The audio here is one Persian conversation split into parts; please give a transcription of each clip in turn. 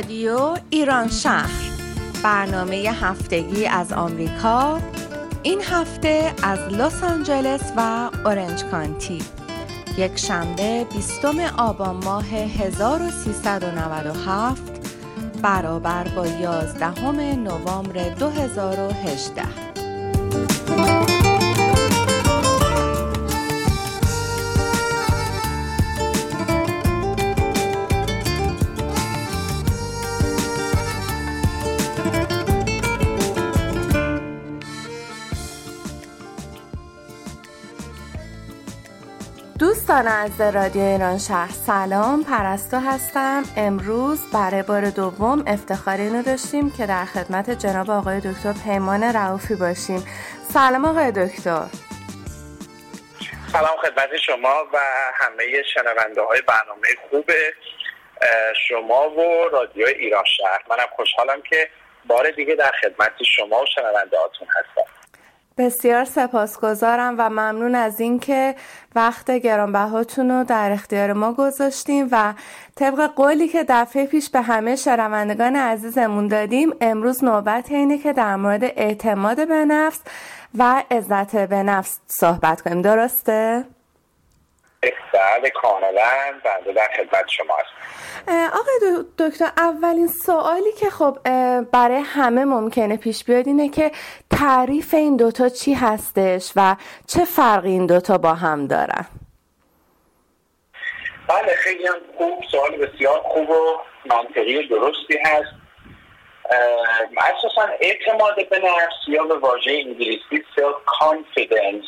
رادیو ایران شهر. برنامه هفتگی از آمریکا این هفته از لس آنجلس و اورنج کانتی. یک شنبه 20 آبان ماه 1397 برابر با 11 نوامبر 2018 دوستان از رادیو ایران شهر سلام. پرستو هستم. امروز برای بار دوم افتخار اینو داشتیم که در خدمت جناب آقای دکتر پیمان رعوفی باشیم. سلام آقای دکتر. سلام خدمت شما و همه شنونده های برنامه خوب شما و رادیو ایران شهر. منم خوشحالم که بار دیگه در خدمت شما و شنونده هاتون هستم. بسیار سپاسگزارم و ممنون از اینکه وقت گرانبهاتون رو در اختیار ما گذاشتیم و طبق قولی که دفعه پیش به همه شنوندگان عزیزمون دادیم امروز نوبت اینه که در مورد اعتماد به نفس و عزت به نفس صحبت کنیم. درسته؟ بله کاملا. بنده در خدمت شما هستم. آقای دکتر اولین سوالی که خب برای همه ممکنه پیش بیاد اینه که تعریف این دوتا چی هستش و چه فرقی این دوتا با هم دارن؟ بله خیلی هم خوب سوال بسیار خوب و منطقی درستی هست. اساسا اعتماد به نفس یا به واژه انگلیسی self confidence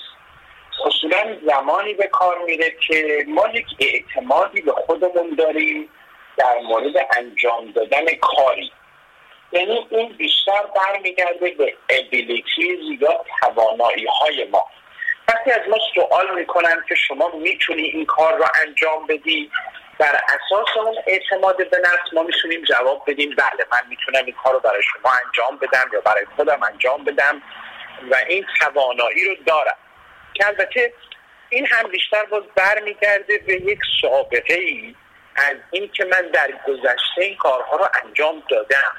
اصولا زمانی به کار میره که ما یک اعتمادی به خودمون داریم در مورد انجام دادن کاری. یعنی این بیشتر برمیگرده به ابیلیتیز یا توانایی های ما. وقتی از ما سوال می‌کنن که شما می‌تونی این کار را انجام بدی بر اساس اون اعتماد به نفس ما می‌تونیم جواب بدیم بله من می‌تونم این کار رو برای شما انجام بدم یا برای خودم انجام بدم و این توانایی رو دارم. که البته این هم بیشتر باز برمیگرده به یک سابقه ای از این که من در گذشته این کارها رو انجام دادم.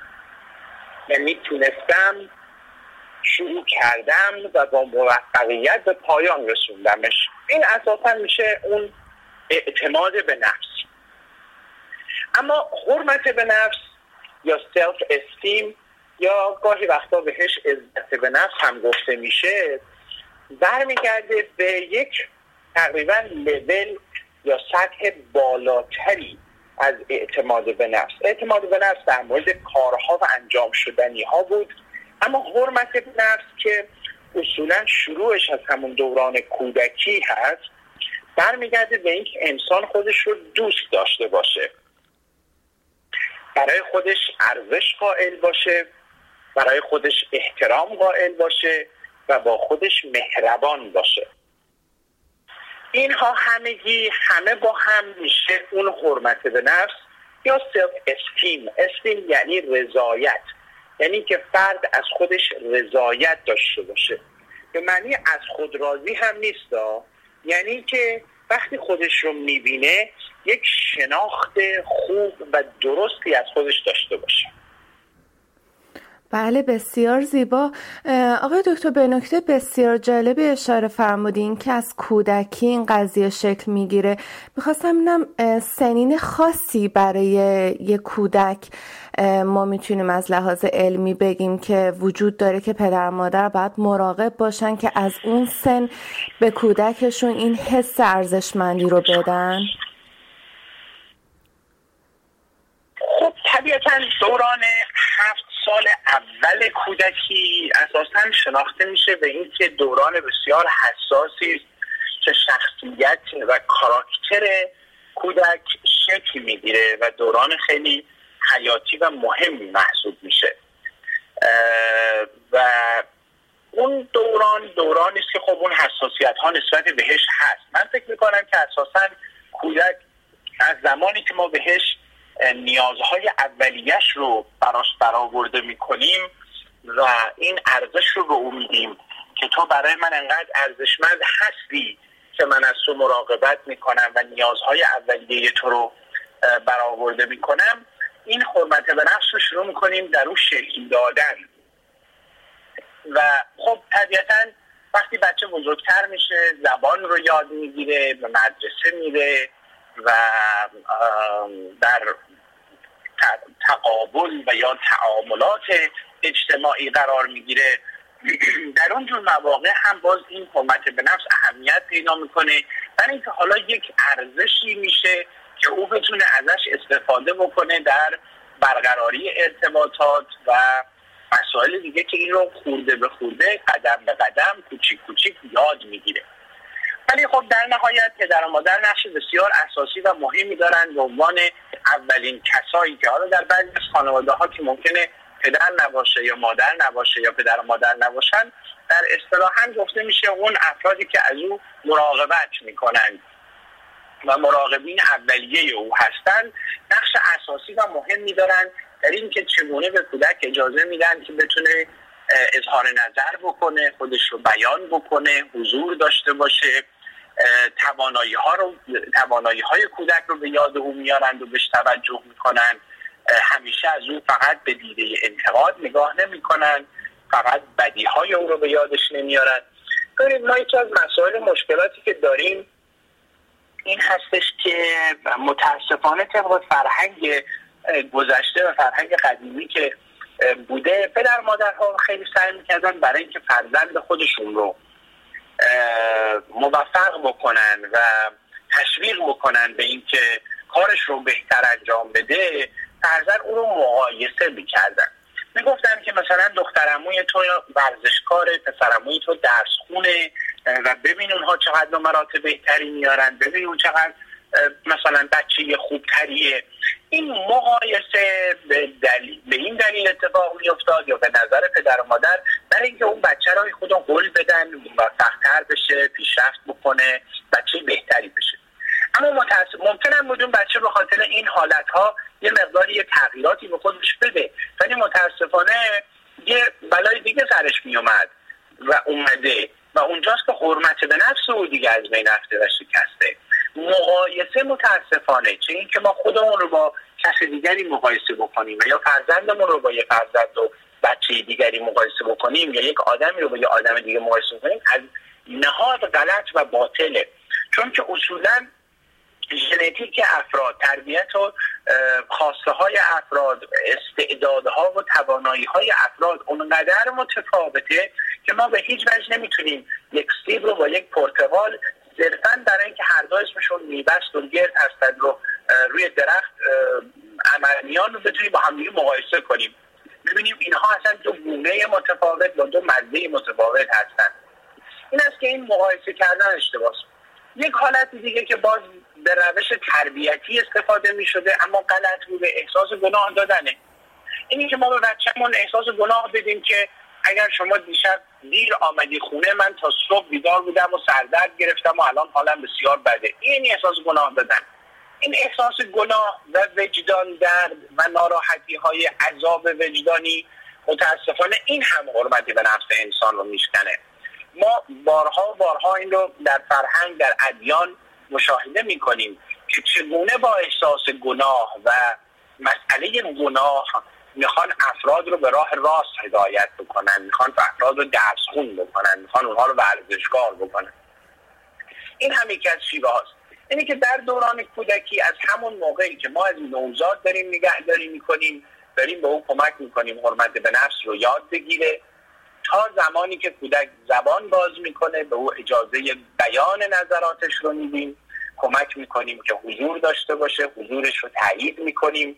یعنی تونستم شروع کردم و با موفقیت به پایان رسوندمش. این اساسا میشه اون اعتماد به نفس. اما حرمت به نفس یا سلف استیم یا گاهی وقتا بهش عزت به نفس هم گفته میشه برمیگرده به یک تقریبا لول یا سطح بالاتری از اعتماد به نفس. اعتماد به نفس در مورد کارها و انجام شدنی ها بود. اما حرمت به نفس که اصولا شروعش از همون دوران کودکی هست برمیگرده به اینکه انسان خودش رو دوست داشته باشه. برای خودش ارزش قائل باشه برای خودش احترام قائل باشه و با خودش مهربان باشه. اینها همگی همه با هم میشه اون حرمت به نفس یا سلف استیم استیم یعنی رضایت. یعنی که فرد از خودش رضایت داشته باشه. به معنی از خود راضی هم نیست یعنی که وقتی خودش رو می‌بینه یک شناخت خوب و درستی از خودش داشته باشه. بله بسیار زیبا. آقای دکتر به نکته بسیار جالب اشاره فرمودین که از کودکی این قضیه شکل می‌گیره. می‌خواستم ببینم سنین خاصی برای یک کودک ما می‌تونیم از لحاظ علمی بگیم که وجود داره که پدر مادر باید مراقب باشن که از اون سن به کودکشون این حس ارزشمندی رو بدن؟ خب طبیعتا دوران هفت سال اول کودکی اساسا شناخته میشه به اینکه دوران بسیار حساسی که شخصیت و کاراکتر کودک شکل می‌گیره و دوران خیلی حیاتی و مهمی محسوب میشه. و اون دوران دورانی است که خب اون حساسیت ها نسبت بهش هست. من فکر می‌کنم که اساسا کودک از زمانی که ما بهش نیازهای اولیش رو براش برآورده می‌کنیم و این ارزش رو به او میدیم که تو برای من انقدر ارزشمند هستی که من از تو مراقبت می‌کنم و نیازهای اولیه تو رو برآورده می‌کنم. این حرمت به نفس رو شروع می‌کنیم در اون شکل دادن. و خب طبیعتا وقتی بچه بزرگتر میشه زبان رو یاد می‌گیره به مدرسه میره و در تقابل و یا تعاملات اجتماعی قرار می‌گیره. در اون جور مواقع هم باز این حرمت به نفس اهمیت پیدا می‌کنه. برای اینکه حالا یک ارزشی میشه که او بتونه ازش استفاده بکنه در برقراری ارتباطات و مسائل دیگه که این رو خورده به خورده قدم به قدم کوچیک کوچیک یاد می‌گیره. ولی خب در نهایت پدر و مادر نقش بسیار اساسی و مهمی دارن به عنوان اولین کسایی که حالا در بعضی از خانواده ها که ممکنه پدر نباشه یا مادر نباشه یا پدر و مادر نباشن در اصطلاحا گفته میشه اون افرادی که از او مراقبت می‌کنند و مراقبین اولیه او هستند نقش اساسی و مهمی دارن در اینکه چگونه به کودک اجازه میدن که بتونه اظهار نظر بکنه خودش رو بیان بکنه حضور داشته باشه. توانایی ها رو توانایی های کودک رو به یاد او میارند و بهش توجه می‌کنن همیشه از او فقط به دیده انتقاد نگاه نمی‌کنن فقط بدی های او رو به یادش نمیارن ببینید ما یکی از مسائل مشکلاتی که داریم این هستش که متاسفانه طبق فرهنگ گذشته و فرهنگ قدیمی که بوده پدر مادرها خیلی سعی می‌کردن برای اینکه فرزند خودشون رو موفق بکنن و تشویق بکنن به اینکه کارش رو بهتر انجام بده فرزن او رو مقایسه می‌کردن. می‌گفتن که مثلا دخترموی تو ورزشکاره پسرموی تو درس خونه و ببین اونها چقدر نمرات بهتری میارن ببین اون چقدر مثلا بچه خوبتریه. این مقایسه به, دلیل، به این دلیل اتفاق میافتاد یا به نظر پدر و مادر برای اینکه اون بچه را خود قول بدن و بشه پیشرفت بکنه بچه بهتری بشه. اما متاسف ممکنم بود اون بچه به خاطر این حالت ها یه مقداری یه تغییراتی به خودش بده. ولی متاسفانه یه بلای دیگه سرش میومد و اومده و اونجاست که حرمت به نفس او دیگه از بین رفته و شکسته. مقایسه متاسفانه چه اینکه ما خودمون رو با کس دیگری مقایسه بکنیم یا فرزندمون رو با یه فرزند و بچه دیگری مقایسه بکنیم یا یک آدمی رو با یه آدم دیگه مقایسه بکنیم از نهاد غلط و باطله. چون که اصولا ژنتیک افراد تربیت و خواسته های افراد استعدادها و توانایی های افراد اونقدر متفاوته که ما به هیچ وجه نمی‌تونیم یک سیب رو با یک پرتقال صرفا برای اینکه هر دو اسمشون میبست و گرد هستند رو روی درخت عملیان رو بتونیم با همدیگه مقایسه کنیم. ببینیم اینها اصلا دو گونه متفاوت با دو مزه متفاوت هستند. این است که این مقایسه کردن اشتباس. یک حالت دیگه که باز به روش تربیتی استفاده می شده اما غلط بوده احساس گناه دادنه. اینی که ما به بچهمون احساس گناه بدیم که اگر شما دیشب دیر آمدی خونه من تا صبح بیدار بودم و سردرد گرفتم و الان حالم بسیار بده. این احساس گناه دادن. این احساس گناه و وجدان درد و ناراحتی های عذاب وجدانی متاسفانه این هم حرمتی به نفس انسان رو میشکنه. ما بارها و بارها این رو در فرهنگ در ادیان مشاهده می‌کنیم که چگونه با احساس گناه و مسئله گناه می‌خوان افراد رو به راه راست هدایت بکنن می‌خوان افراد رو درس خون بکنن می‌خوان اونها رو ورزشکار بکنن. این هم یکی از شیوه هاست. اینه که در دوران کودکی از همون موقعی که ما از نوزاد داریم نگهداری می‌کنیم داریم به او کمک می‌کنیم حرمت به نفس رو یاد بگیره. تا زمانی که کودک زبان باز می‌کنه به او اجازه بیان نظراتش رو میدیم. کمک می‌کنیم که حضور داشته باشه حضورش رو تایید می‌کنیم.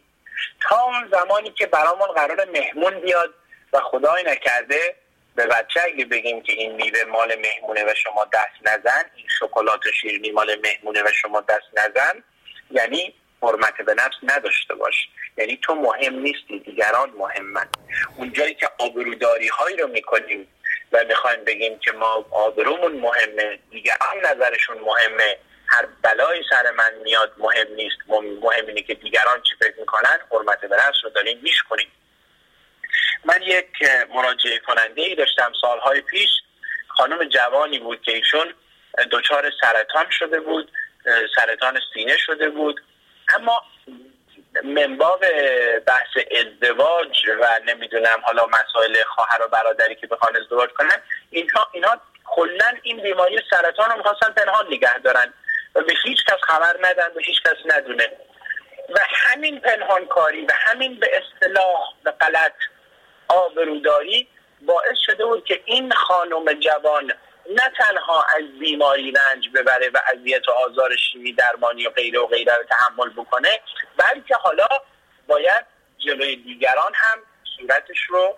تا اون زمانی که برامون قرار مهمون بیاد و خدای نکرده به بچه اگه بگیم که این میوه مال مهمونه و شما دست نزن این شکلات و شیرینی مال مهمونه و شما دست نزن یعنی حرمت به نفس نداشته باش. یعنی تو مهم نیستی دیگران مهمن. اونجایی که آبروداری هایی رو می‌کنیم و می‌خوایم بگیم که ما آبرومون مهمه دیگران نظرشون مهمه هر بلایی سر من میاد مهم نیست مهم اینه که دیگران چی فکر می‌کنن حرمت به نفس رو داریم کنیم. من یک مراجعه کننده ای داشتم سالهای پیش. خانم جوانی بود که ایشون دچار سرطان شده بود سرطان سینه شده بود. اما منباب بحث ازدواج و نمی‌دونم حالا مسائل خواهر و برادری که بخوان ازدواج کنن اینها اینا کلا این بیماری سرطان رو می‌خواستن پنهان نگه دارن و به هیچ کس خبر ندن به هیچ کس ندونه. و همین پنهانکاری و همین به اصطلاح به غلط آبروداری باعث شده بود که این خانم جوان نه تنها از بیماری رنج ببره و اذیت و آزار شیمی درمانی و غیره و غیره رو تحمل بکنه بلکه حالا باید جلوی دیگران هم صورتش رو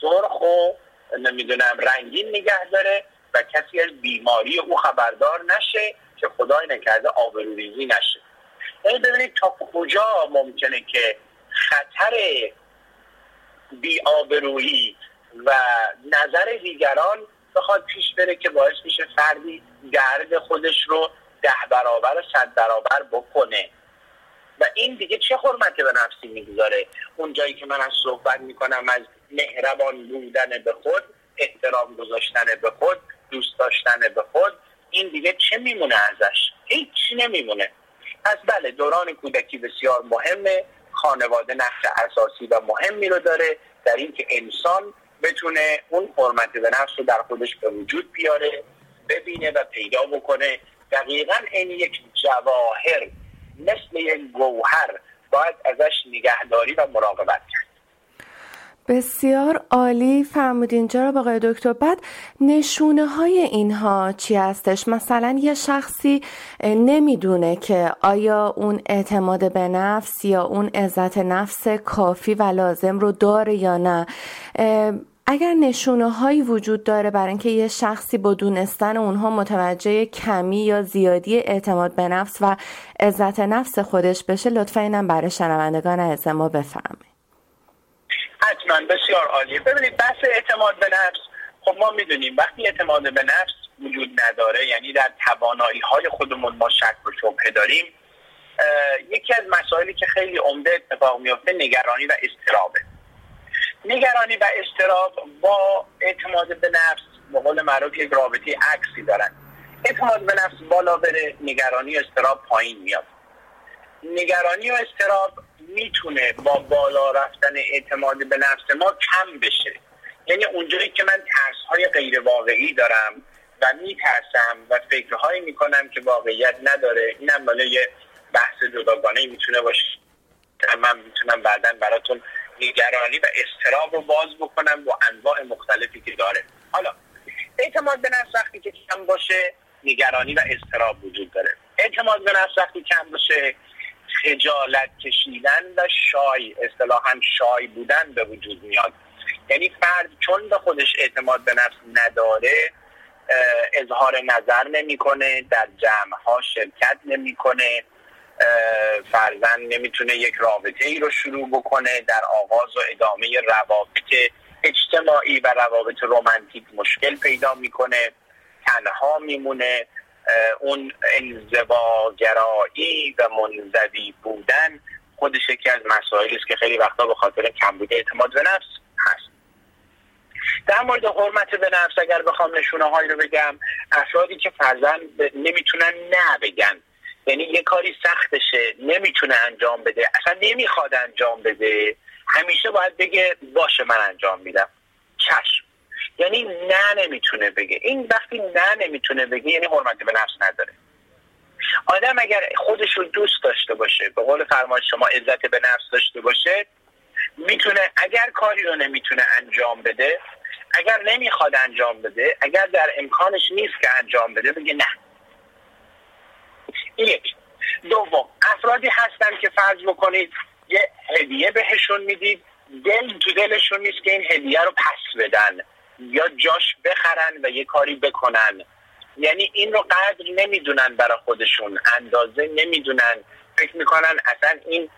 سرخ و نمی‌دونم رنگین نگه داره و کسی از بیماری او خبردار نشه که خدای نکرده آبروریزی نشه. یعنی ببینید تا کجا ممکنه که خطر بی آبرویی و نظر دیگران بخواد پیش بره که باعث میشه فردی درد خودش رو ده برابر و صد برابر بکنه. و این دیگه چه حرمتی به نفسی می‌گذاره؟ اون جایی که من از صحبت می‌کنم از مهربان بودن به خود احترام گذاشتن به خود دوست داشتن به خود این دیگه چه میمونه ازش؟ هیچی نمیمونه. پس بله دوران کودکی بسیار مهمه. خانواده نقش اساسی و مهمی رو داره. در اینکه انسان بتونه اون حرمت به نفس رو در خودش به وجود بیاره ببینه و پیدا بکنه. دقیقا این یک جواهر مثل یک گوهر باید ازش نگهداری و مراقبت کرد. بسیار عالی. فرمودین رو آقای دکتر. بعد نشونه های اینها چی هستش؟ مثلا یه شخصی نمی‌دونه که آیا اون اعتماد به نفس یا اون عزت نفس کافی و لازم رو داره یا نه. اگر نشونه هایی وجود داره برای اینکه یه شخصی با دونستن اونها متوجه کمی یا زیادی اعتماد به نفس و عزت نفس خودش بشه لطفا اینم برای شنوندگان از ما بفهمید حتما بسیار عالیه ببینید بحث اعتماد به نفس. خب ما می‌دونیم وقتی اعتماد به نفس وجود نداره یعنی در توانایی های خودمون ما شک و شبهه داریم یکی از مسائلی که خیلی عمده اتفاق میفته نگرانی و استرابه نگرانی و استراب با اعتماد به نفس به قول معروف یک رابطه عکسی دارن. اعتماد به نفس بالا بره نگرانی و استراب پایین میاد. نگرانی و استراب می‌تونه با بالا رفتن اعتماد به نفس ما کم بشه. یعنی اونجایی که من ترس های غیر واقعی دارم و میترسم و فکرهایی می‌کنم که واقعیت نداره اینم بالای یه بحث جداگانه می‌تونه باشه. من می‌تونم بعدا براتون نگرانی و استراب رو باز بکنم با انواع مختلفی که داره. حالا اعتماد به نفس وقتی که کم باشه نگرانی و استراب وجود داره. اعتماد به نفس وقتی کم باشه خجالت کشیدن و شای اصطلاحا شای بودن به وجود میاد. یعنی فرد چون به خودش اعتماد به نفس نداره اظهار نظر نمی‌کنه در جمع ها شرکت نمی‌کنه فرزن نمی‌تونه یک رابطه ای رو شروع بکنه در آغاز و ادامه روابط اجتماعی و روابط رومنتیک مشکل پیدا می‌کنه تنها میمونه. اون انزواگرایی و منزوی بودن خودش یکی از مسائلی است که خیلی وقتا به خاطر کمبود اعتماد به نفس هست. در مورد حرمت به نفس اگر بخوام نشونه هایی رو بگم افرادی که فرزن نمی‌تونن نه بگن. یعنی یه کاری سختشه نمی‌تونه انجام بده اصلا نمی‌خواد انجام بده. همیشه باید بگه باشه من انجام میدم. چشم. یعنی نه نمی‌تونه بگه. این وقتی نه نمی‌تونه بگه یعنی حرمت به نفس نداره. آدم اگر خودش رو دوست داشته باشه به قول فرمان شما عزت به نفس داشته باشه می‌تونه اگر کاری رو نمی‌تونه انجام بده اگر نمی‌خواد انجام بده اگر در امکانش نیست که انجام بده بگه نه. یک. دوم افرادی هستن که فرض بکنید یه هدیه بهشون می‌دید دل تو دلشون نیست که این هدیه رو پس بدن. یا جاش بخرن و یه کاری بکنن. یعنی این رو قدر نمی‌دونن برای خودشون. اندازه نمی‌دونن. فکر می‌کنن اصلا این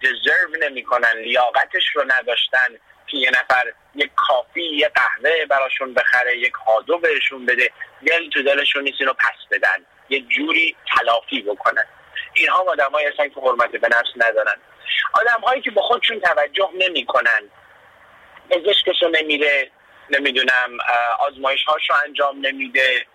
دیزرو نمی‌کنن. لیاقتش رو نداشتن که یه نفر یک کافی یه قهوه براشون بخره یک هادو بهشون بده دل تو دلشون نیست اینو پس بدن. یه جوری تلافی بکنن. اینها آدمایی هستن که حرمت به نفس ندارن. آدم هایی که به خودشون توجه نمی‌کنن. پزشکشو نمیره نمی‌دونم آزمایش هاشو انجام نمیده.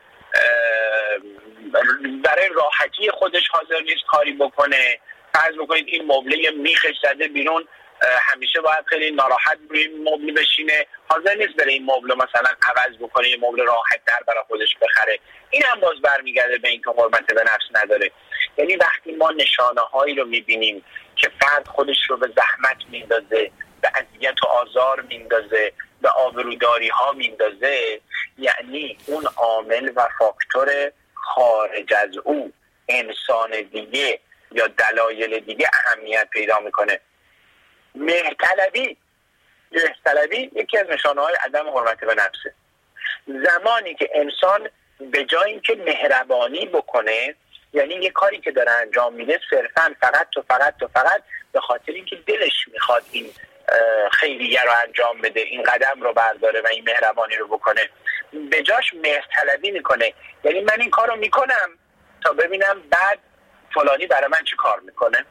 برای راحتی خودش حاضر نیست کاری بکنه. فرض بکنید این مبله میخش زده بیرون همیشه باید خیلی ناراحت روی مبل بشینه. حاضر نیست بره این مبل مثلا عوض بکنه یه مبل راحت در برای خودش بخره. این هم باز برمیگرده به اینکه حرمت به نفس نداره. یعنی وقتی ما نشانه هایی رو می‌بینیم که فرد خودش رو به زحمت میندازه به اذیت و آزار میندازه به آبروداری ها میندازه یعنی اون عامل و فاکتور خارج از او انسان دیگه یا دلایل دیگه اهمیت پیدا می‌کنه. مهرطلبی مهرطلبی یکی از نشانه های عدم حرمت به نفسه. زمانی که انسان به جای اینکه مهربانی بکنه یعنی یه کاری که داره انجام میده صرفا فقط تو فقط تو فقط به خاطر اینکه دلش می‌خواد این خیریه رو انجام بده. این قدم رو برداره و این مهربانی رو بکنه. به جاش مهرطلبی می‌کنه. یعنی من این کار رو می‌کنم تا ببینم بعد فلانی برای من چی کار می‌کنه.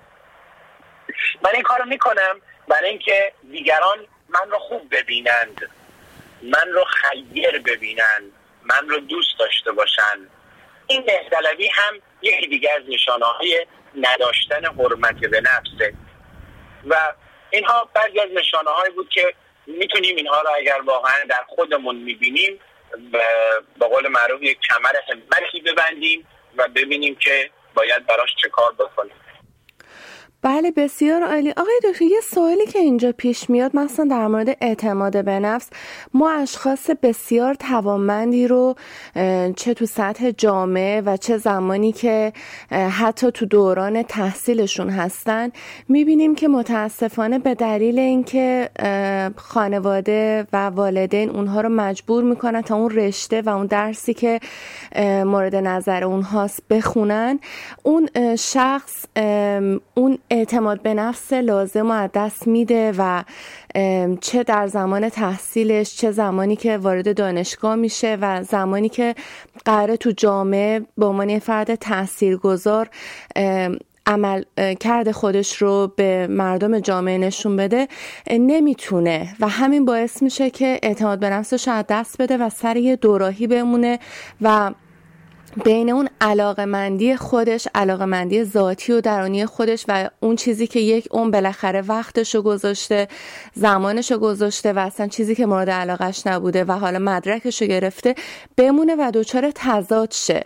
من این کار رو می‌کنم برای اینکه دیگران من رو خوب ببینند. من رو خیر ببینند. من رو دوست داشته باشن این مهدلوی هم یکی دیگر از نشانه های نداشتن حرمت به نفسه. و اینها بعضی از نشانه هایی بود که می‌تونیم اینها رو اگر واقعا در خودمون می‌بینیم به قول معروف یک کمر همتی ببندیم و ببینیم که باید براش چه کار بکنیم. بله بسیار عالی. آقای دکتر یه سوالی که اینجا پیش میاد مثلا در مورد اعتماد به نفس. ما اشخاص بسیار توانمندی رو چه تو سطح جامعه و چه زمانی که حتی تو دوران تحصیلشون هستن می‌بینیم که متاسفانه به دلیل اینکه خانواده و والدین اونها رو مجبور می‌کنن تا اون رشته و اون درسی که مورد نظر اونهاست بخونن اون شخص اون اعتماد به نفس لازم و دست میده و چه در زمان تحصیلش چه زمانی که وارد دانشگاه میشه و زمانی که قراره تو جامعه به عنوان فرد تاثیرگذار عمل کرد خودش رو به مردم جامعه نشون بده نمی‌تونه. و همین باعث میشه که اعتماد به نفسش از دست بده و سر یه دوراهی بمونه و بین اون علاقمندی خودش علاقمندی ذاتی و درونی خودش و اون چیزی که یک اون بالاخره وقتشو گذاشته زمانشو گذاشته و اصلا چیزی که مورد علاقش نبوده و حالا مدرکشو گرفته بمونه و دچار تضاد شه.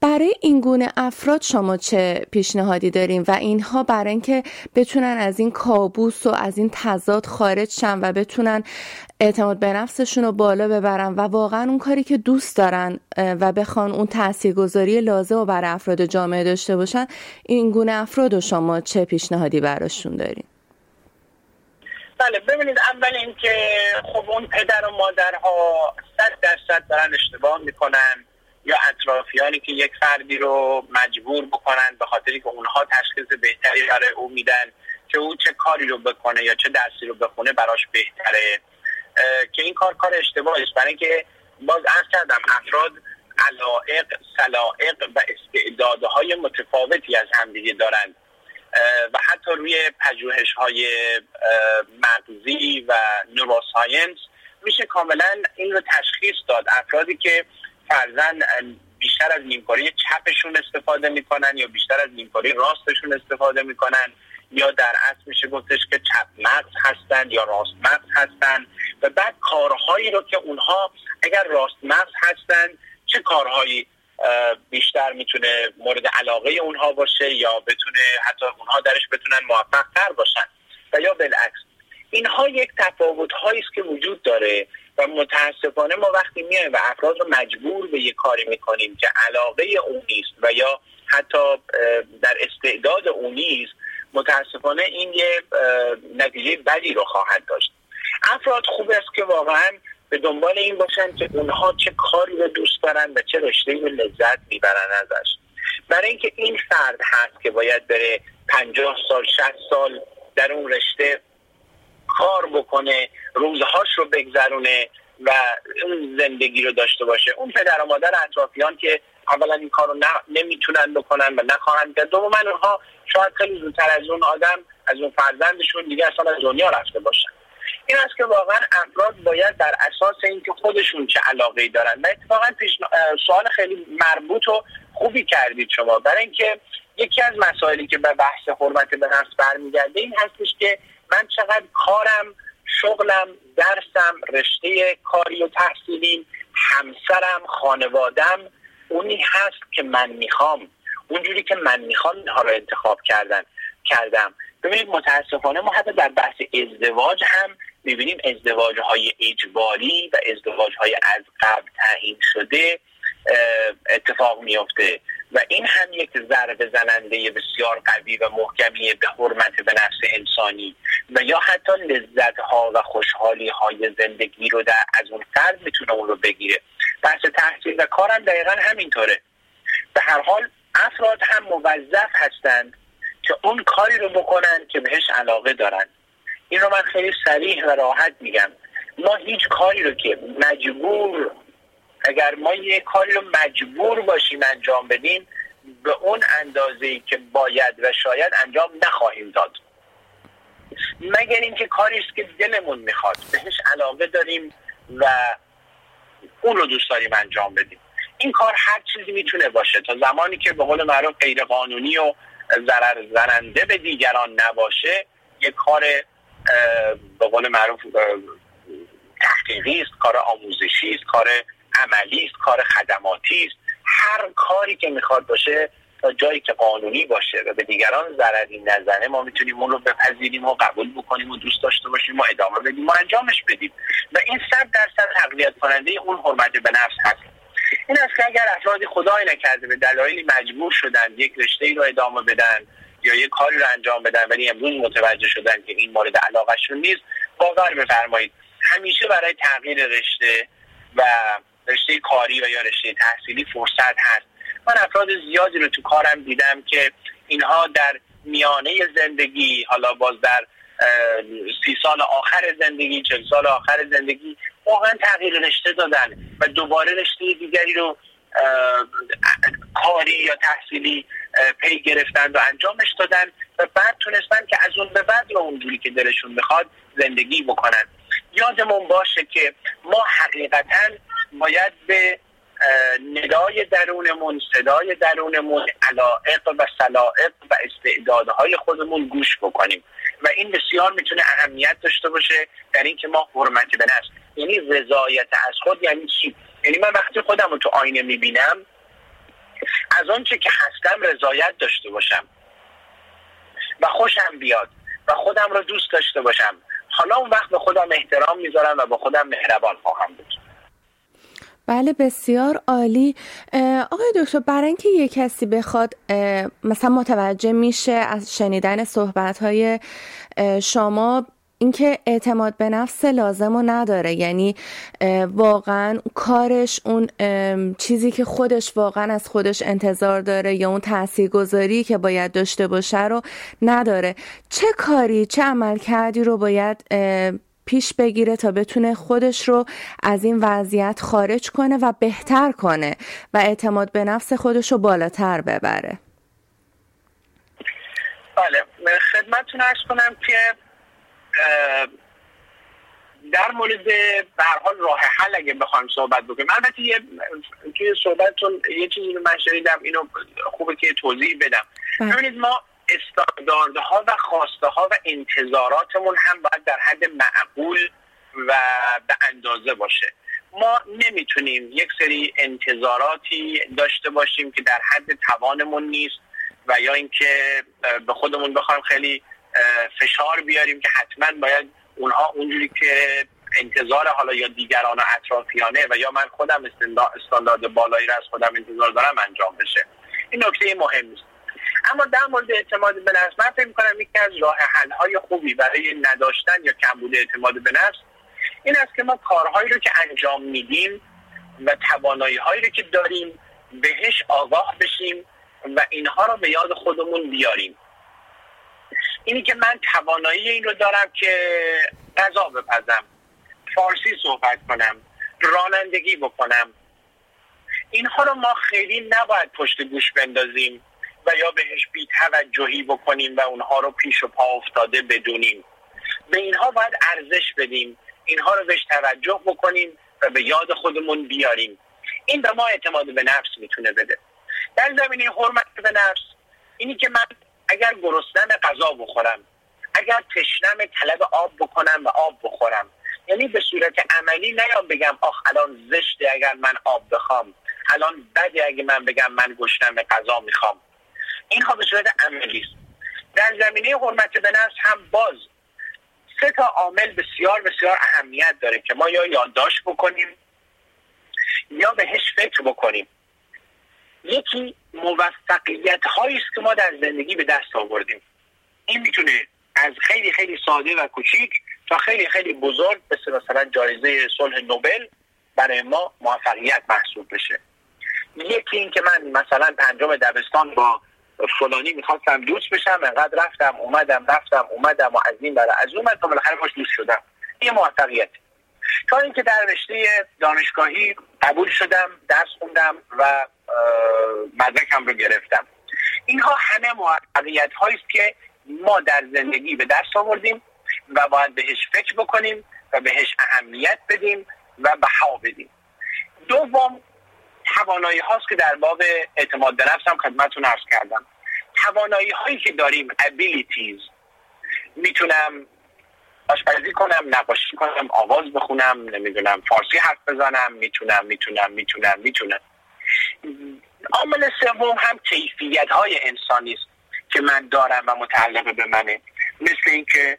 برای این گونه افراد شما چه پیشنهادی داریم و اینها برای اینکه بتونن از این کابوس و از این تضاد خارج شن و بتونن اعتماد به نفسشون رو بالا ببرن و واقعا اون کاری که دوست دارن و بخوان اون تاثیرگذاری لازم و برای افراد جامعه داشته باشن این گونه افراد و شما چه پیشنهادی براشون دارین؟ بله ببینید اول اینکه خب اون پدر و مادرها صد درصد دارن اشتباه می‌کنن یا اطرافیانی که یک فردی رو مجبور بکنن به خاطری که اونها تشخیص بهتری برای او میدن که او چه کاری رو بکنه یا چه درسی رو بخونه براش بهتره که این کار کار اشتباهی است. برای اینکه باز عرض کردم افراد علائق سلائق و استعدادهای متفاوتی از همدیگه دارند. و حتی روی پژوهش های مغزی و نوروساینس میشه کاملا این رو تشخیص داد. افرادی که فرزن بیشتر از نیمکاری چپشون استفاده می‌کنن یا بیشتر از نیمکاری راستشون استفاده می‌کنن یا در اصل میشه گفتش که چپ مغز هستن یا راست مغز هستن. و بعد کارهایی رو که اونها اگر راست مغز هستن چه کارهایی بیشتر می‌تونه مورد علاقه اونها باشه یا بتونه حتی اونها درش بتونن موفق تر باشن؟ و یا بالعکس. اینها یک تفاوت هایی است که وجود داره و متاسفانه ما وقتی میایم و افراد رو مجبور به یه کاری می‌کنیم که علاقه اون نیست و یا حتی در استعداد اون نیست متاسفانه این یه نتیجه بدی رو خواهد داشت. افراد خوب است که واقعا به دنبال این باشن که اونها چه کاری رو دوست دارن و چه رشته رو لذت می‌برن ازش. برای اینکه این فرد هست که باید بره پنجاه سال شست سال در اون رشته کار بکنه روزهاش رو بگذرونه و اون زندگی رو داشته باشه. اون پدر و مادر اطرافیان که اولا این کار رو نمی‌تونن بکنن و نخواهند کرد. دوما اونها شاید خیلی زودتر از اون آدم از اون فرزندشون دیگه اصلا از دنیا رفته باشن. این است که واقعا افراد باید در اساس اینکه خودشون چه علاقه ای دارن. و اتفاقا سوال خیلی مربوط و خوبی کردید شما. برای اینکه یکی از مسائلی که به بحث حرمت به نفس برمیگرده این هستش که من چقدر کارم شغلم درسم رشته کاری و تحصیلیم همسرم خانوادم اونی هست که من می‌خوام. اونجوری که من می‌خوام اینها رو انتخاب کردن کردم. ببینید متاسفانه ما حتی در بحث ازدواج هم می‌بینیم ازدواج های اجباری و ازدواج های از قبل تعیین شده اتفاق میافته و این هم یک ضربه زننده بسیار قوی و محکمی به حرمت به نفس انسانی و یا حتی لذت ها و خوشحالی های زندگی رو در از اون فرد می‌تونه اون رو بگیره. بحث تحصیل و کارم دقیقا همینطوره. به هر حال افراد هم موظف هستند که اون کاری رو بکنن که بهش علاقه دارن. این رو من خیلی سریح و راحت میگم. ما هیچ کاری رو که مجبور اگر ما یه کاری رو مجبور باشیم انجام بدیم به اون اندازه که باید و شاید انجام نخواهیم داد. مگر اینکه کاری است که دلمون می‌خواد بهش علاقه داریم و اون رو دوست داریم انجام بدیم. این کار هر چیزی می‌تونه باشه. تا زمانی که به قول معروف غیر قانونی و ضرر زننده به دیگران نباشه یک کار به قول معروف تحقیقی است کار آموزشی است کار عملی است کار خدماتی است. هر کاری که می‌خواد باشه تا جایی که قانونی باشه و به دیگران ضرری نزنه ما می‌تونیم اون رو بپذیریم و قبول بکنیم و دوست داشته باشیم و ادامه بدیم و انجامش بدیم. و این صد درصد تقویت کننده اون حرمت به نفس هست. این است که اگر افرادی خدای نکرده به دلایلی مجبور شدن یک رشته ای رو ادامه بدن یا یک کاری رو انجام بدن ولی امروز متوجه شدن که این مورد علاقهشون نیست باور بفرمایید. همیشه برای تغییر رشته و رشته کاری و یا رشته تحصیلی فرصت هست. من افراد زیادی رو تو کارم دیدم که اینها در میانه زندگی حالا باز در سی سال آخر زندگی چل سال آخر زندگی واقعا تغییر رشته دادن و دوباره رشته دیگری رو کاری یا تحصیلی پی گرفتند و انجامش دادن و بعد تونستن که از اون به بعد رو اونجوری که دلشون می‌خواد زندگی بکنن. یادمون باشه که ما حقیقتا باید به ندای درونمون صدای درونمون علائق و سلائق و استعدادهای خودمون گوش بکنیم و این بسیار می‌تونه اهمیت داشته باشه در اینکه ما حرمت به نفس یعنی رضایت از خود یعنی چی؟ یعنی من وقتی خودم رو تو آینه می‌بینم از آنچه که هستم رضایت داشته باشم. و خوشم بیاد و خودم رو دوست داشته باشم. حالا اون وقت به خودم احترام می‌ذارم و به خودم مهربان خواهم بود. بله بسیار عالی. آقای دکتر برای اینکه یه کسی بخواد مثلا متوجه میشه از شنیدن صحبت های شما اینکه اعتماد به نفس لازم و نداره. یعنی واقعا کارش اون چیزی که خودش واقعا از خودش انتظار داره یا اون تاثیرگذاری که باید داشته باشه رو نداره. چه کاری چه عمل کردی رو باید پیش بگیره تا بتونه خودش رو از این وضعیت خارج کنه و بهتر کنه و اعتماد به نفس خودش رو بالاتر ببره؟ بله خدمتتون ارز کنم که در مورد به حال راه حل اگه بخوایم صحبت بکنیم. البته یه توی صحبتتون یه چیزی رو من شنیدم اینو خوبه که توضیح بدم. بله. ببینید ما استانداردها و خواسته ها و انتظاراتمون هم باید در حد معقول و به اندازه باشه. ما نمی‌تونیم یک سری انتظاراتی داشته باشیم که در حد توانمون نیست و یا اینکه به خودمون بخوایم خیلی فشار بیاریم که حتما باید اونها اونجوری که انتظار حالا یا دیگران و اطرافیانه و یا من خودم استاندارد بالایی را از خودم انتظار دارم انجام بشه. این نکته مهم است اما در مورد اعتماد به نفس من فکر می‌کنم یکی از راه حل های خوبی برای نداشتن یا کمبود اعتماد به نفس این است که ما کارهایی رو که انجام میدیم و توانایی هایی رو که داریم بهش آگاه بشیم و اینها رو به یاد خودمون بیاریم. اینی که من توانایی این رو دارم که غذا بپزم فارسی صحبت کنم رانندگی بکنم. اینها رو ما خیلی نباید پشت گوش بندازیم و یا بهش بی توجهی بکنیم و اونها رو پیش و پا افتاده بدونیم. به اینها باید ارزش بدیم. اینها رو بهش توجه بکنیم و به یاد خودمون بیاریم. این به ما اعتماد به نفس می‌تونه بده. در زمینه حرمت به نفس اینی که من اگر گرسنم غذا بخورم اگر تشنم طلب آب بکنم و آب بخورم. یعنی به صورت عملی نیام بگم آخ الان زشته اگر من آب بخوام الان بده اگه من بگم من گشتم غذا می‌خوام. اینها به صورت عملی است. در زمینه حرمت به نفس هم باز سه تا عامل بسیار بسیار اهمیت داره که ما یا یادداشت بکنیم یا بهش فکر بکنیم. یکی موفقیت هایی است که ما در زندگی به دست آوردیم. این می‌تونه از خیلی خیلی ساده و کوچیک تا خیلی خیلی بزرگ مثل مثلا جایزه صلح نوبل برای ما موفقیت محسوب بشه. یکی این که من مثلا پنجم دبستان با فلانی می‌خواستم دوست بشم انقدر رفتم اومدم رفتم اومدم و از این برای از اون تا بالاخره باش دوست شدم. این موفقیت. تا اینکه در رشته دانشگاهی قبول شدم درس خوندم و مدرکم رو گرفتم. اینها همه موفقیت هایی که ما در زندگی به دست آوردیم و باید بهش فکر بکنیم و بهش اهمیت بدیم و بها بدیم. دوم توانایی هاست که در باب اعتماد به نفس هم خدمتتون عرض کردم. توانایی هایی که داریم abilities می‌تونم آشپزی کنم نقاشی کنم آواز بخونم نمی‌دونم فارسی حرف بزنم می‌تونم می‌تونم می‌تونم می‌تونم. عامل سوم هم کیفیت های انسانی است که من دارم و متعلق به منه. مثل اینکه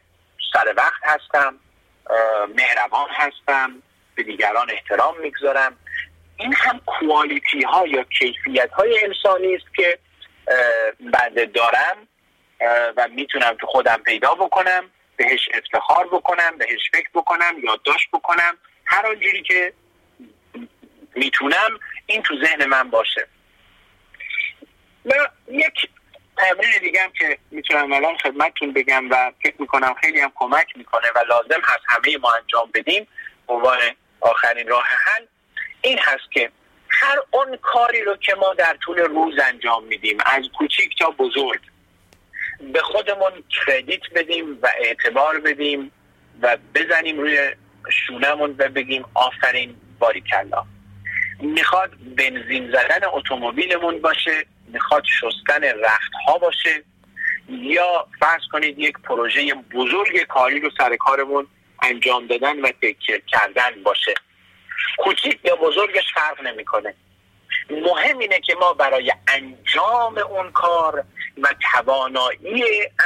سر وقت هستم مهربان هستم به دیگران احترام می‌گذارم. این هم کوالیتی ها یا کیفیت های انسانی است که بنده دارم و می‌تونم تو خودم پیدا بکنم. بهش افتخار بکنم بهش فکر بکنم یادداشت بکنم. هر آنجوری که می‌تونم این تو ذهن من باشه. و یک تمرین دیگه هم که می‌تونم الان خدمتتون بگم و فکر می‌کنم خیلی هم کمک می‌کنه و لازم هست همه ما انجام بدیم عنوان آخرین راه حل این هست که هر اون کاری رو که ما در طول روز انجام میدیم از کوچیک تا بزرگ به خودمون کردیت بدیم و اعتبار بدیم و بزنیم روی شونمون و بگیم آفرین باریکلا می‌خواد بنزین زدن اتومبیلمون باشه می‌خواد شستن رخت ها باشه یا فرض کنید یک پروژه بزرگ کاری رو سر کارمون انجام دادن و تکیه کردن باشه. کوچیک یا بزرگش فرق نمی‌کنه. مهم اینه که ما برای انجام اون کار و توانایی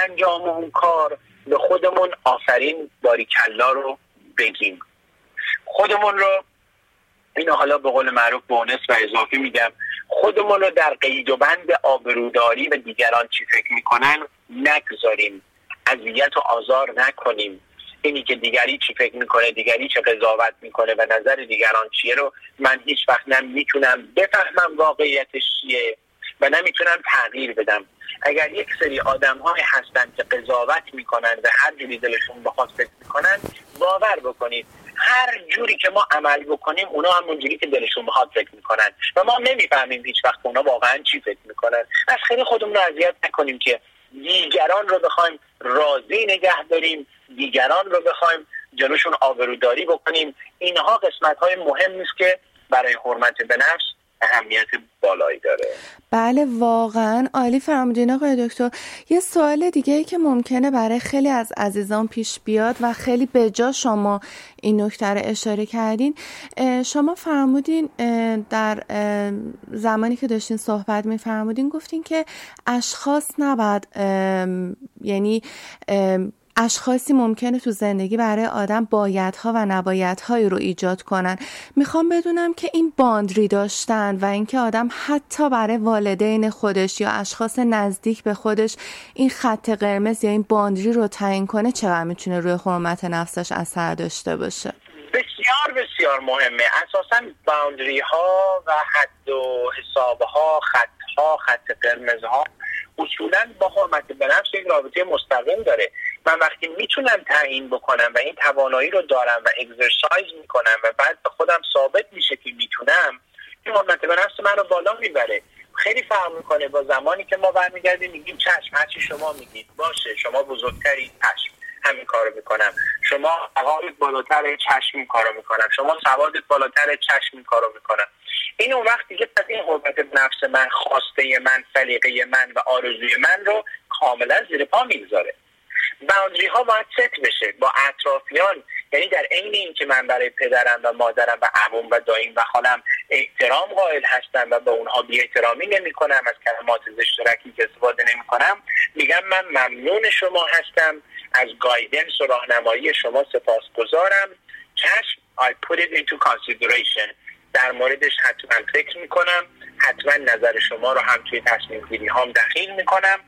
انجام اون کار به خودمون آفرین باریکلا رو بگیم. خودمون رو اینو حالا به قول معروف بونس و اضافی میگم خودمون رو در قید و بند آبروداری و دیگران چی فکر می‌کنن نگذاریم. اذیت و آزار نکنیم. اینی که دیگری چی فکر می‌کنه دیگری چه قضاوت می‌کنه و نظر دیگران چیه رو من هیچ وقت نمی‌تونم بفهمم واقعیتش چیه. و نمی‌تونم تغییر بدم. اگر یک سری آدم های هستن که قضاوت می‌کنن و هر جوری دلشون بخواد فکر می‌کنن باور بکنید. هر جوری که ما عمل بکنیم اونا هم اونجوری که دلشون بخواد فکر می‌کنن. و ما نمی‌فهمیم هیچ وقت اونا واقعا چی فکر می‌کنن. از خیلی خودمون رو اذیت نکنیم که دیگران رو بخوایم راضی نگه داریم دیگران رو بخوایم جلوشون آبروداری بکنیم. اینها قسمت های مهم نیست که برای حرمت به نفس اهمیت بالایی داره. بله واقعا. عالی فرمودین آقای دکتر. یه سوال دیگه ای که ممکنه برای خیلی از عزیزان پیش بیاد و خیلی به جا شما این نکته رو اشاره کردین. شما فرمودین در زمانی که داشتین صحبت می فرمودین گفتین که اشخاص نباید یعنی اشخاصی ممکنه تو زندگی برای آدم بایدها و نبایدهایی رو ایجاد کنن. می‌خوام بدونم که این باندری داشتن و اینکه آدم حتی برای والدین خودش یا اشخاص نزدیک به خودش این خط قرمز یا این باندری رو تعیین کنه چقدر می‌تونه روی حرمت نفسش اثر داشته باشه؟ بسیار بسیار مهمه. اساسا باندری ها و حد و حساب ها خط ها خط قرمز ها اصولا با حرمت به نفس یک رابطه مستقیم داره. من وقتی می‌تونم تعیین بکنم و این توانایی رو دارم و اگزرسایز می‌کنم و بعد به خودم ثابت میشه که می‌تونم این به نفس من رو بالا می‌بره. خیلی فرق می‌کنه با زمانی که ما برمیگردیم میگیم چشم هرچی شما میگید باشه شما بزرگتری چشم همین کارو می‌کنم. شما عقابت بالاتر چشم این کارو می‌کنم. شما سوادت بالاتر چشم این کارو می‌کنم. این اون وقت دیگه پس این حرمت نفس من خواسته من سلیقه من و آرزوی من رو کاملا زیر پا می‌گذاره. باوندری ها باید ست بشه با اطرافیان. یعنی در عین اینکه من برای پدرم و مادرم و عموم و دایم و خالم احترام قائل هستم و به اونها بی احترامی نمی کنم از کلمات اشتراکی که استفاده نمی کنم میگم من ممنون شما هستم. از گایدنس و راهنمایی شما سپاسگزارم. چشم I put it into consideration. در موردش حتما فکر می‌کنم. حتما نظر شما رو هم توی تصمیم گیری هام دخیل می‌کنم.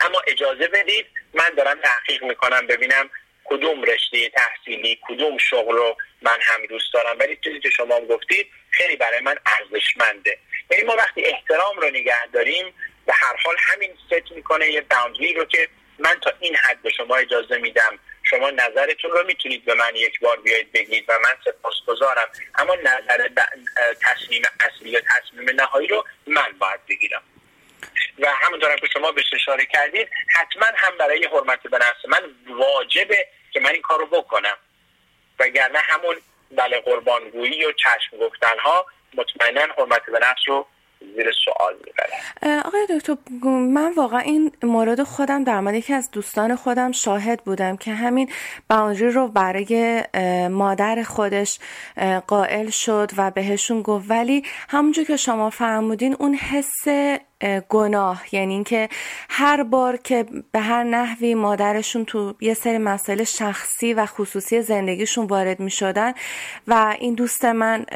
اما اجازه بدید من دارم تحقیق می‌کنم ببینم کدوم رشته تحصیلی کدوم شغل رو من هم دوست دارم. ولی چیزی که شما گفتید خیلی برای من ارزشمنده. یعنی ما وقتی احترام رو نگه داریم به هر حال همین ست می‌کنه یه باوندری رو که من تا این حد به شما اجازه میدم. شما نظرتون رو می‌تونید به من یک بار بیاید بگید و من سپاسگزارم. اما نظر تصمیم اصلی یا تصمیم نهایی رو من باید بگیرم. و همونطور که شما بهش اشاره کردید حتما هم برای حرمت به نفس من واجبه که من این کار رو بکنم. وگرنه همون بله قربانگویی و چشم گفتن ها مطمئنا حرمت به نفس رو زیر سوال آقای دکتر من واقعا این مورد خودم در مورد یکی از دوستان خودم شاهد بودم که همین باونجری رو برای مادر خودش قائل شد و بهشون گفت. ولی همونجور که شما فرمودین اون حس گناه. یعنی اینکه هر بار که به هر نحوی مادرشون تو یه سری مسائل شخصی و خصوصی زندگیشون وارد می شدن و این دوست من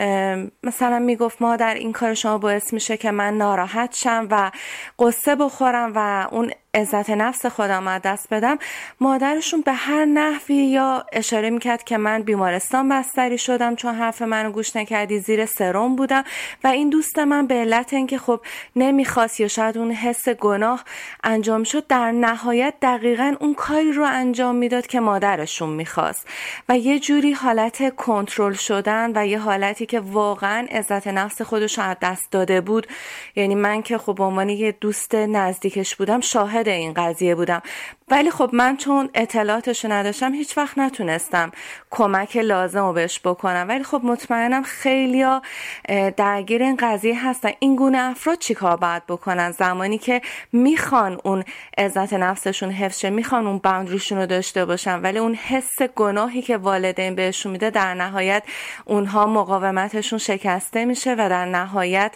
مثلا می‌گفت مادر این کار شما باعث میشه که من ناراحت شم و قصه بخورم و اون عزت نفس خودم از دست بدم. مادرشون به هر نحوی یا اشاره می‌کرد که من بیمارستان بستری شدم چون حرف منو گوش نکردی زیر سرم بودم و این دوست من به علت اینکه خب نمی‌خواست یا شاید اون حس گناه انجام شد در نهایت دقیقا اون کاری رو انجام می‌داد که مادرشون می‌خواست. و یه جوری حالت کنترل شدن و یه حالتی که واقعا عزت نفس خودش از دست داده بود. یعنی من که خب عنوان یه دوست نزدیکش بودم شاهد این قضیه بودم. ولی خب من چون اطلاعاتشو نداشتم هیچ وقت نتونستم کمک لازم رو بهش بکنم. ولی خب مطمئنم خیلیا درگیر این قضیه هستن. این گونه افراد چیکار باید بکنن؟ زمانی که می‌خوان اون عزت نفسشون حفظ می‌خوان اون باندریشون رو داشته باشن. ولی اون حس گناهی که والدین بهشون میده در نهایت اونها مقاومتشون شکسته میشه و در نهایت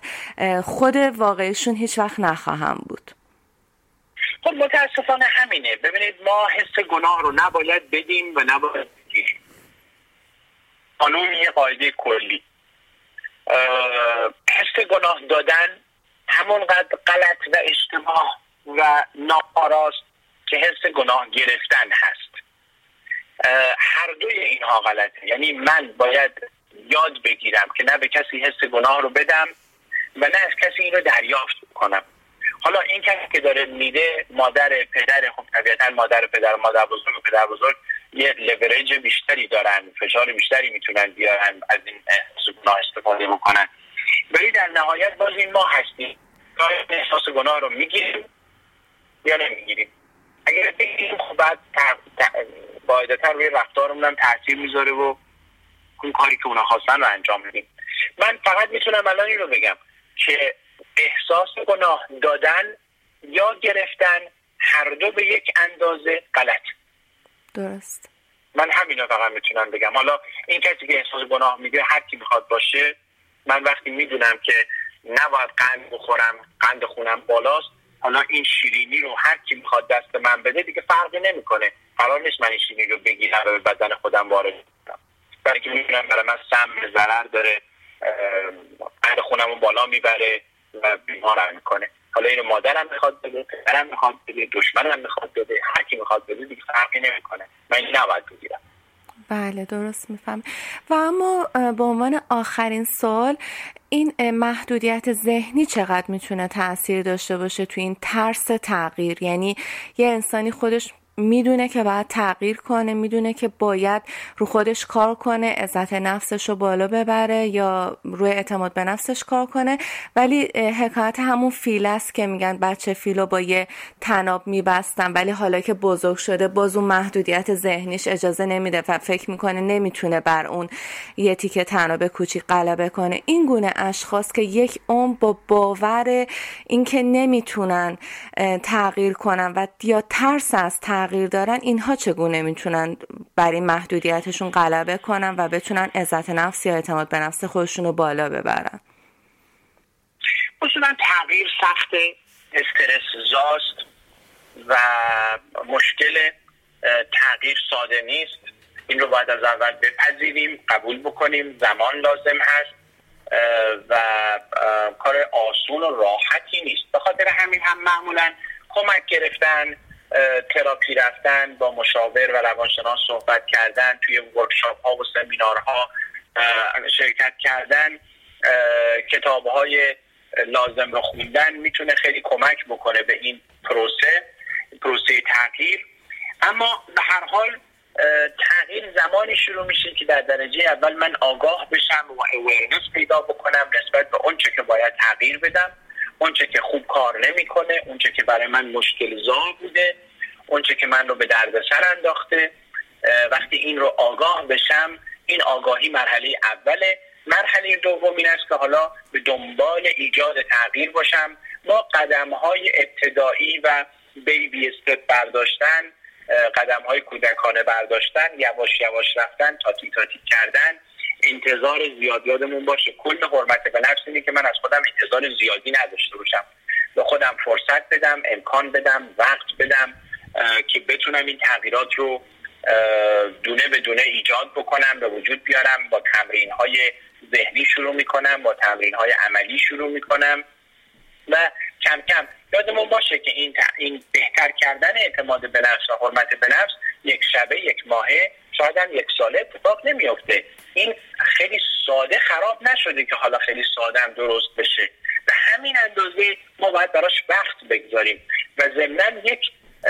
خود واقعیشون هیچ وقت نخواهم بود. خب متاسفانه همینه. ببینید ما حس گناه رو نباید بدیم و نباید بگیریم. قانون یه قاعده کلی. حس گناه دادن همونقدر غلط و اشتباه و ناراست که حس گناه گرفتن هست. هر دوی اینها غلطه. یعنی من باید یاد بگیرم که نه به کسی حس گناه رو بدم و نه از کسی این رو دریافت کنم. حالا این کسی که داره میده مادر پدر خب طبیعتا مادر پدر مادر بزرگ و پدر بزرگ یه لورج بیشتری دارن فشار بیشتری می‌تونن بیارن از این گناه استفاده بکنن. ولی در نهایت باز این ما هستیم. احساس گناه رو می‌گیریم یا نمی‌گیریم. اگر بگیریم خب بعد باعدتا روی رفتارمون هم تاثیر می‌ذاره و اون کاری که اونا خواستن رو انجام میدیم من فقط می‌تونم الان این رو بگم که احساس گناه دادن یا گرفتن هر دو به یک اندازه غلط. درست. من همینا فقط می‌تونم بگم. حالا این کسی که احساس گناه میده هر کی می‌خواد باشه من وقتی می‌دونم که نباید قند بخورم قند خونم بالاست حالا این شیرینی رو هر کی می‌خواد دست من بده دیگه فرقی نمی‌کنه. قرار نیست من این شیرینی رو بگیرم و به بدن خودم وارد کنم. برای که می‌دونم برای من سم ضرر داره قند خونم رو بالا می‌بره. و بیمارم می‌کنه. حالا اینو مادرم می‌خواد بده پدرم می‌خواد بده دشمنم می‌خواد بده هر کی می‌خواد بده دیگه فرقی نمی‌کنه. من نباید بگیرم. بله درست میفهم. و اما به عنوان آخرین سوال این محدودیت ذهنی چقدر می‌تونه تاثیر داشته باشه تو این ترس تغییر؟ یعنی یه انسانی خودش می‌دونه که باید تغییر کنه می‌دونه که باید رو خودش کار کنه عزت نفسش رو بالا ببره یا روی اعتماد به نفسش کار کنه. ولی حکایت همون فیل است که میگن بچه فیلو با یه تناب میبستن ولی حالا که بزرگ شده باز اون محدودیت ذهنیش اجازه نمیده و فکر می‌کنه نمی‌تونه بر اون یه تیکه تناب کوچیک غلبه کنه. این گونه اشخاص که یک عمر با باور اینکه نمی‌تونن تغییر کنن و یا ترس از تغییر دارن اینها چگونه می‌تونن بر این محدودیتشون غلبه کنن و بتونن عزت نفس یا اعتماد به نفس خودشون رو بالا ببرن؟ اصولا تغییر سخت استرس زاست و مشکل تغییر ساده نیست. این رو باید از اول بپذیریم قبول بکنیم زمان لازم هست و کار آسون و راحتی نیست. به خاطر همین هم معمولا کمک گرفتن تراپی رفتن با مشاور و روانشناس صحبت کردن توی ورکشاپ ها و سمینارها شرکت کردن کتاب های لازم رو خوندن می‌تونه خیلی کمک بکنه به این پروسه پروسه تغییر. اما به هر حال تغییر زمانی شروع میشه که در درجه اول من آگاه بشم و اویرنس پیدا بکنم نسبت به اونچه که باید تغییر بدم. اونچه که خوب کار نمی‌کنه اونچه که برای من مشکل زا بوده اونچه که من رو به دردسر انداخته. وقتی این رو آگاه بشم این آگاهی مرحله اوله. مرحله دوم این است که حالا به دنبال ایجاد تغییر باشم. با قدم های ابتدایی و بیبی استپ برداشتن قدم های کودکانه برداشتن یواش یواش رفتن تاتی تاتی کردن. انتظار زیاد یادمون باشه. کل حرمت به نفس اینه که من از خودم انتظار زیادی نداشته باشم. به خودم فرصت بدم امکان بدم وقت بدم که بتونم این تغییرات رو دونه به دونه ایجاد بکنم به وجود بیارم با تمرین های ذهنی شروع می‌کنم با تمرین های عملی شروع می‌کنم. و کم کم یادمون باشه که این, این بهتر کردن اعتماد به نفس و حرمت به نفس یک شبه یک ماهه. شاید هم یک ساله اتفاق نمیافته. این خیلی ساده خراب نشده که حالا خیلی ساده هم درست بشه. به همین اندازه ما باید براش وقت بگذاریم. و ضمنا یک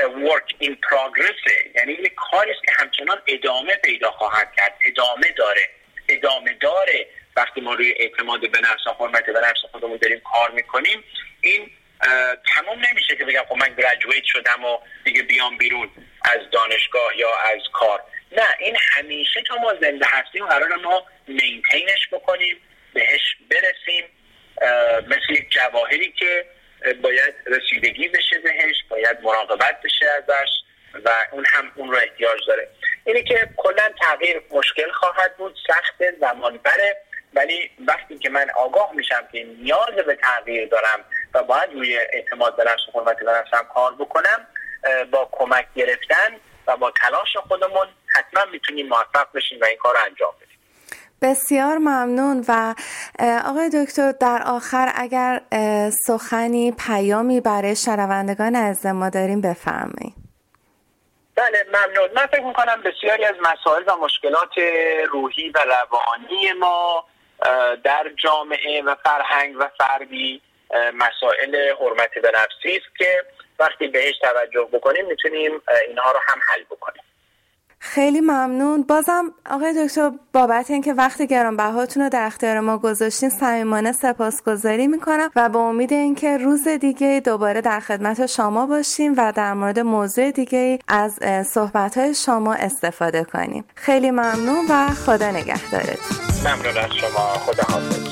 work in progress یعنی یک کاری است که همچنان ادامه پیدا خواهد کرد. ادامه داره. ادامه داره. وقتی ما روی اعتماد به نفس و حرمت به نفس خودمون داریم کار می‌کنیم این تمام نمیشه که بگم خب من گریجویت شدم و دیگه بیام بیرون از دانشگاه یا از کار. نه این همیشه تا ما زنده هستیم قرار ما مینتینش بکنیم بهش برسیم مثل یک جواهری که باید رسیدگی بشه بهش باید مراقبت بشه ازش و اون هم اون رو احتیاج داره. اینه که کلا تغییر مشکل خواهد بود سخت زمان بره ولی وقتی که من آگاه میشم که نیاز به تغییر دارم و باید روی اعتماد به نفس و حرمت به نفسم کار بکنم با کمک گرفتن و با تلاش خودمون حتما می‌تونیم موفق بشیم و این کار رو انجام بدیم. بسیار ممنون و آقای دکتر در آخر اگر سخنی پیامی برای شنوندگان از ما داریم بفرمایید. بله ممنون. من فکر می‌کنم بسیاری از مسائل و مشکلات روحی و روانی ما در جامعه و فرهنگ و فردی مسائل حرمت به نفسی است که وقتی بهش توجه بکنیم می‌تونیم اینها رو هم حل بکنیم. خیلی ممنون. بازم آقای دکتر بابت اینکه وقت گرانبهاتون رو در اختیار ما گذاشتین صمیمانه سپاسگزاری می‌کنم و با امید اینکه روز دیگه دوباره در خدمت شما باشیم و در مورد موضوع دیگه از صحبت های شما استفاده کنیم. خیلی ممنون و خدا نگهدارتون. ممنون از شما. خدا حافظ